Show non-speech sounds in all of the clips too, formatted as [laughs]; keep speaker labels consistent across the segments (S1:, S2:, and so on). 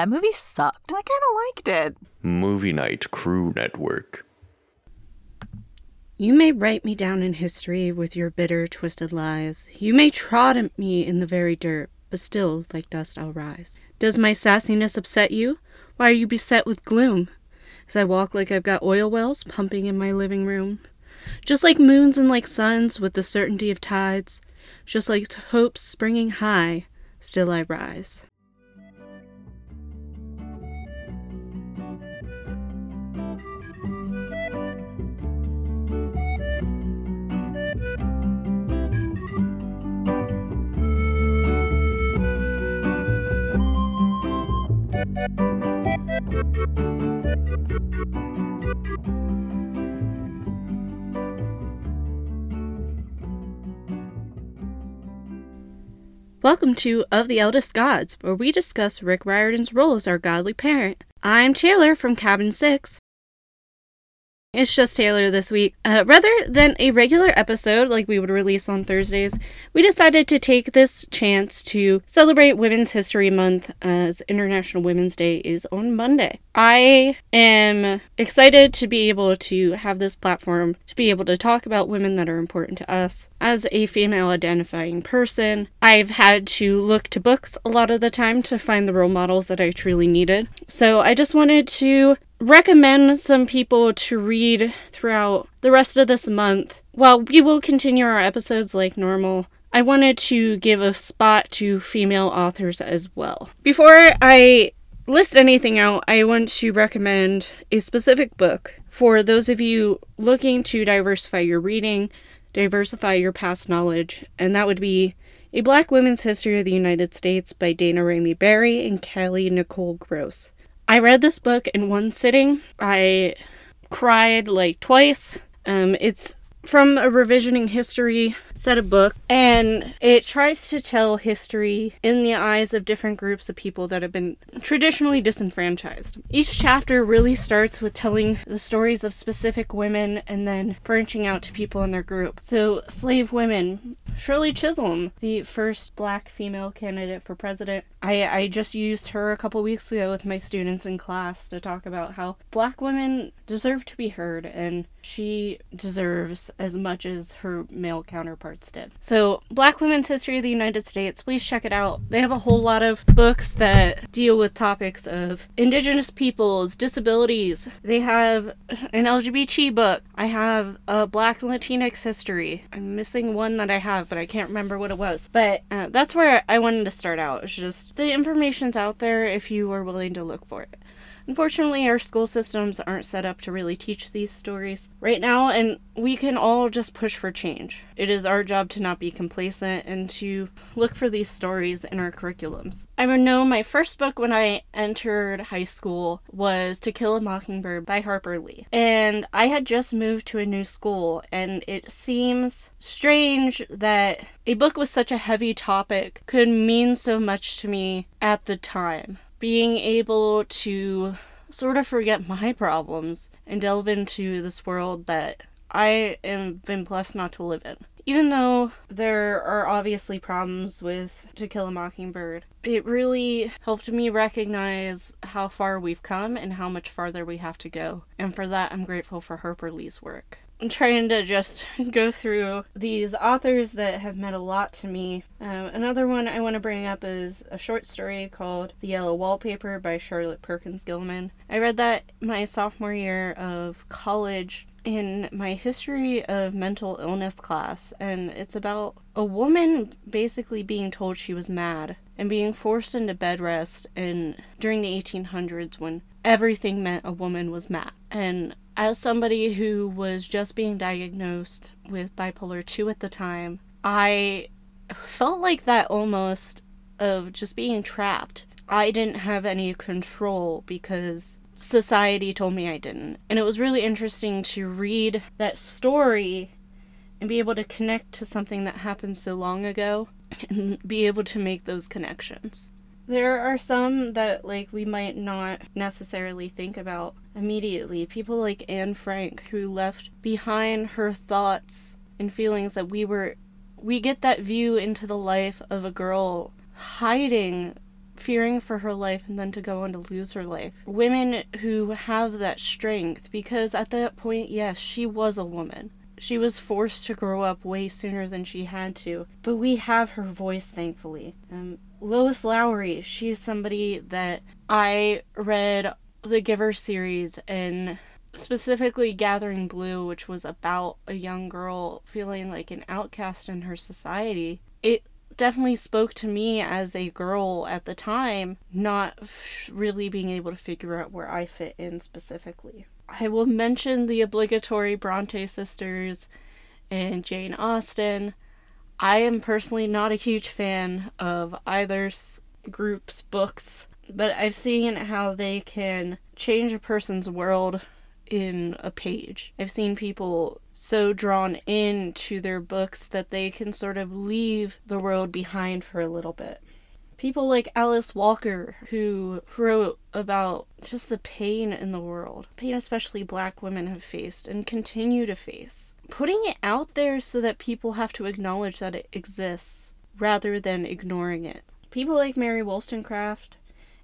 S1: That movie sucked.
S2: I kind of liked it.
S3: Movie Night Crew Network.
S4: You may write me down in history with your bitter, twisted lies. You may trod at me in the very dirt, but still, like dust, I'll rise. Does my sassiness upset you? Why are you beset with gloom? As I walk like I've got oil wells pumping in my living room. Just like moons and like suns with the certainty of tides, just like hopes springing high, still I rise. Welcome to Of the Eldest Gods, where we discuss Rick Riordan's role as our godly parent. I'm Taylor from Cabin 6. It's just Taylor this week. Uh, rather than a regular episode like we would release on Thursdays, we decided to take this chance to celebrate Women's History Month as International Women's Day is on Monday. I am excited to be able to have this platform to be able to talk about women that are important to us. As a female identifying person, I've had to look to books a lot of the time to find the role models that I truly needed. So I just wanted to recommend some people to read throughout the rest of this month. While we will continue our episodes like normal, I wanted to give a spot to female authors as well. Before I list anything out, I want to recommend a specific book for those of you looking to diversify your reading, diversify your past knowledge, and that would be A Black Women's History of the United States by Daina Ramey Berry and Kelly Nicole Gross. I read this book in one sitting. I cried like twice. Um, it's from a revisioning history set of book and it tries to tell history in the eyes of different groups of people that have been traditionally disenfranchised. Each chapter really starts with telling the stories of specific women and then branching out to people in their group. So, slave women, Shirley Chisholm, the first black female candidate for president. I, I just used her a couple weeks ago with my students in class to talk about how black women deserve to be heard and she deserves as much as her male did. So, Black Women's History of the United States, please check it out. They have a whole lot of books that deal with topics of indigenous peoples, disabilities. They have an LGBT book. I have a Black Latinx history. I'm missing one that I have, but I can't remember what it was. But uh, that's where I wanted to start out. It's just the information's out there if you are willing to look for it. Unfortunately, our school systems aren't set up to really teach these stories right now, and we can all just push for change. It is our job to not be complacent and to look for these stories in our curriculums. I know my first book when I entered high school was To Kill a Mockingbird by Harper Lee, and I had just moved to a new school, and it seems strange that a book with such a heavy topic could mean so much to me at the time being able to sort of forget my problems and delve into this world that I am been blessed not to live in. Even though there are obviously problems with To Kill a Mockingbird, it really helped me recognize how far we've come and how much farther we have to go. And for that, I'm grateful for Harper Lee's work. I'm trying to just [laughs] go through these authors that have meant a lot to me. Um, another one I want to bring up is a short story called The Yellow Wallpaper by Charlotte Perkins Gilman. I read that my sophomore year of college in my history of mental illness class, and it's about a woman basically being told she was mad and being forced into bed rest in during the 1800s when everything meant a woman was mad. And as somebody who was just being diagnosed with bipolar 2 at the time, I felt like that almost of just being trapped. I didn't have any control because society told me I didn't. And it was really interesting to read that story and be able to connect to something that happened so long ago [laughs] and be able to make those connections. There are some that like we might not necessarily think about immediately. People like Anne Frank who left behind her thoughts and feelings that we were we get that view into the life of a girl hiding fearing for her life and then to go on to lose her life. Women who have that strength, because at that point, yes, she was a woman. She was forced to grow up way sooner than she had to, but we have her voice, thankfully. Um, Lois Lowry, she's somebody that I read the Giver series and specifically Gathering Blue, which was about a young girl feeling like an outcast in her society. It definitely spoke to me as a girl at the time, not really being able to figure out where I fit in specifically. I will mention the obligatory Bronte sisters and Jane Austen. I am personally not a huge fan of either group's books, but I've seen how they can change a person's world in a page. I've seen people so drawn into their books that they can sort of leave the world behind for a little bit. People like Alice Walker, who wrote about just the pain in the world, pain especially black women have faced and continue to face. Putting it out there so that people have to acknowledge that it exists rather than ignoring it. People like Mary Wollstonecraft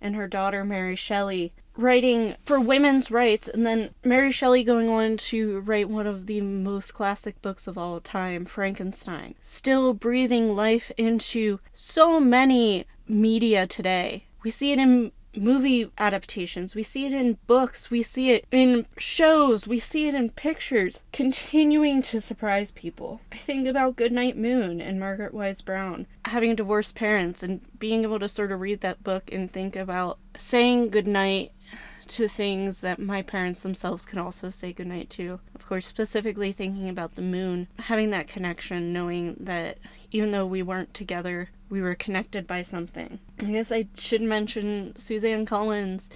S4: and her daughter Mary Shelley writing for women's rights, and then Mary Shelley going on to write one of the most classic books of all time, Frankenstein. Still breathing life into so many media today. We see it in movie adaptations, we see it in books, we see it in shows, we see it in pictures, continuing to surprise people. I think about Goodnight Moon and Margaret Wise Brown having divorced parents and being able to sort of read that book and think about saying goodnight to things that my parents themselves can also say goodnight to. Of course, specifically thinking about the moon, having that connection, knowing that even though we weren't together, we were connected by something. I guess I should mention Suzanne Collins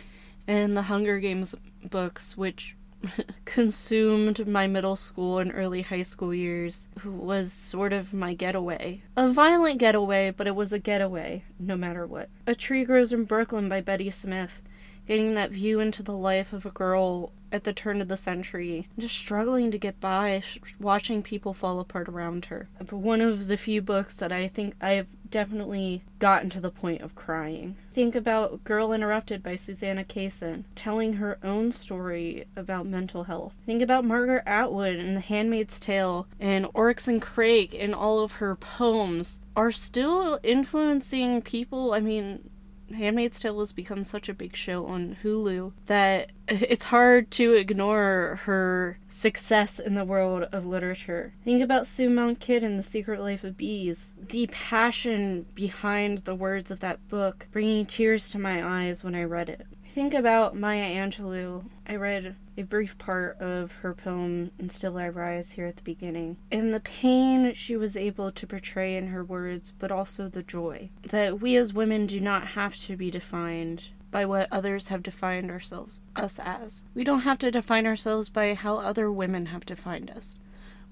S4: and the Hunger Games books, which [laughs] consumed my middle school and early high school years was sort of my getaway. A violent getaway, but it was a getaway, no matter what. A Tree Grows in Brooklyn by Betty Smith getting that view into the life of a girl at the turn of the century, just struggling to get by, sh- watching people fall apart around her. One of the few books that I think I've definitely gotten to the point of crying. Think about Girl Interrupted by Susanna Kaysen, telling her own story about mental health. Think about Margaret Atwood and The Handmaid's Tale and Oryx and Crake and all of her poems are still influencing people. I mean, Handmaid's Tale has become such a big show on Hulu that [laughs] it's hard to ignore her success in the world of literature. Think about Sue Monk Kidd in The Secret Life of Bees. The passion behind the words of that book, bringing tears to my eyes when I read it think about Maya Angelou, I read a brief part of her poem "And Still I Rise here at the beginning, and the pain she was able to portray in her words, but also the joy that we as women do not have to be defined by what others have defined ourselves us as. We don't have to define ourselves by how other women have defined us.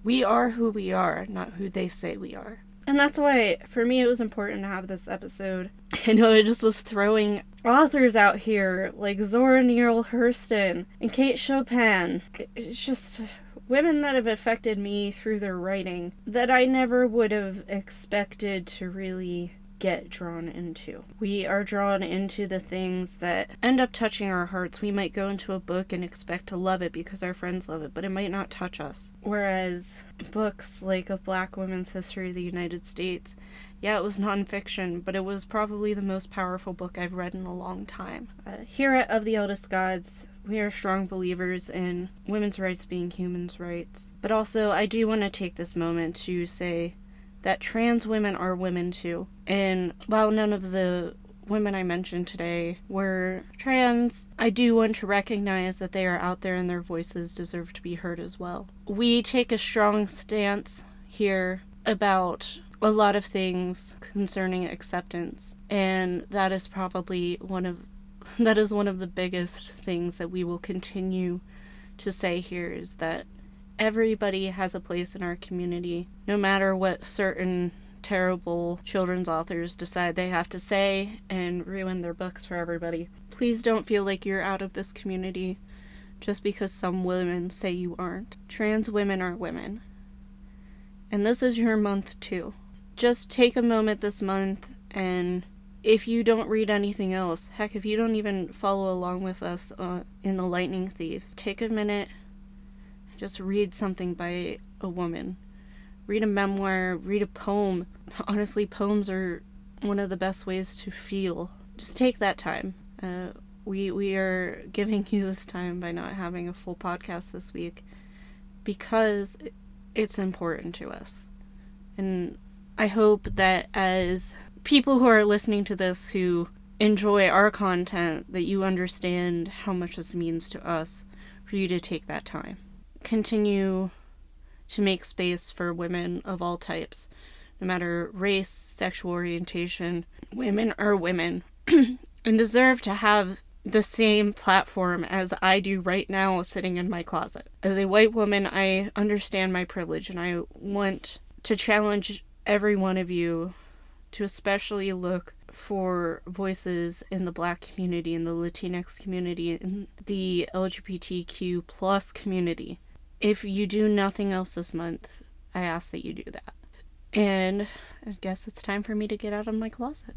S4: We are who we are, not who they say we are. And that's why, for me, it was important to have this episode. [laughs] I know I just was throwing authors out here like Zora Neale Hurston and Kate Chopin. It's just women that have affected me through their writing that I never would have expected to really get drawn into. We are drawn into the things that end up touching our hearts. We might go into a book and expect to love it because our friends love it, but it might not touch us. Whereas books like A Black Woman's History of the United States, yeah, it was nonfiction, but it was probably the most powerful book I've read in a long time. Uh, here at Of the Eldest Gods, we are strong believers in women's rights being humans' rights. But also, I do want to take this moment to say that trans women are women too. And while none of the women I mentioned today were trans, I do want to recognize that they are out there and their voices deserve to be heard as well. We take a strong stance here about a lot of things concerning acceptance, and that is probably one of [laughs] that is one of the biggest things that we will continue to say here is that everybody has a place in our community, no matter what certain terrible children's authors decide they have to say and ruin their books for everybody. Please don't feel like you're out of this community just because some women say you aren't. Trans women are women. And this is your month too. Just take a moment this month and if you don't read anything else, heck, if you don't even follow along with us uh, in The Lightning Thief, take a minute, just read something by a woman. Read a memoir, read a poem. [laughs] Honestly, poems are one of the best ways to feel. Just take that time. Uh, we we are giving [laughs] you this time by not having a full podcast this week because it's important to us. And I hope that as people who are listening to this who enjoy our content that you understand how much this means to us for you to take that time. Continue to make space for women of all types, no matter race, sexual orientation. Women are women [clears throat] and deserve to have the same platform as I do right now sitting in my closet. As a white woman, I understand my privilege and I want to challenge every one of you to especially look for voices in the black community, in the Latinx community, in the LGBTQ plus community. If you do nothing else this month, I ask that you do that. And I guess it's time for me to get out of my closet.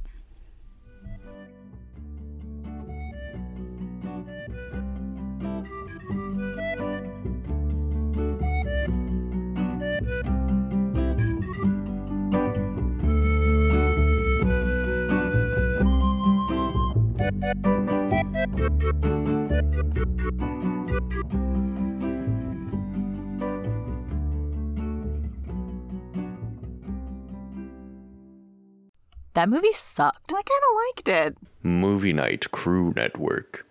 S1: That movie sucked.
S2: I kind of liked it.
S3: Movie Night Crew Network.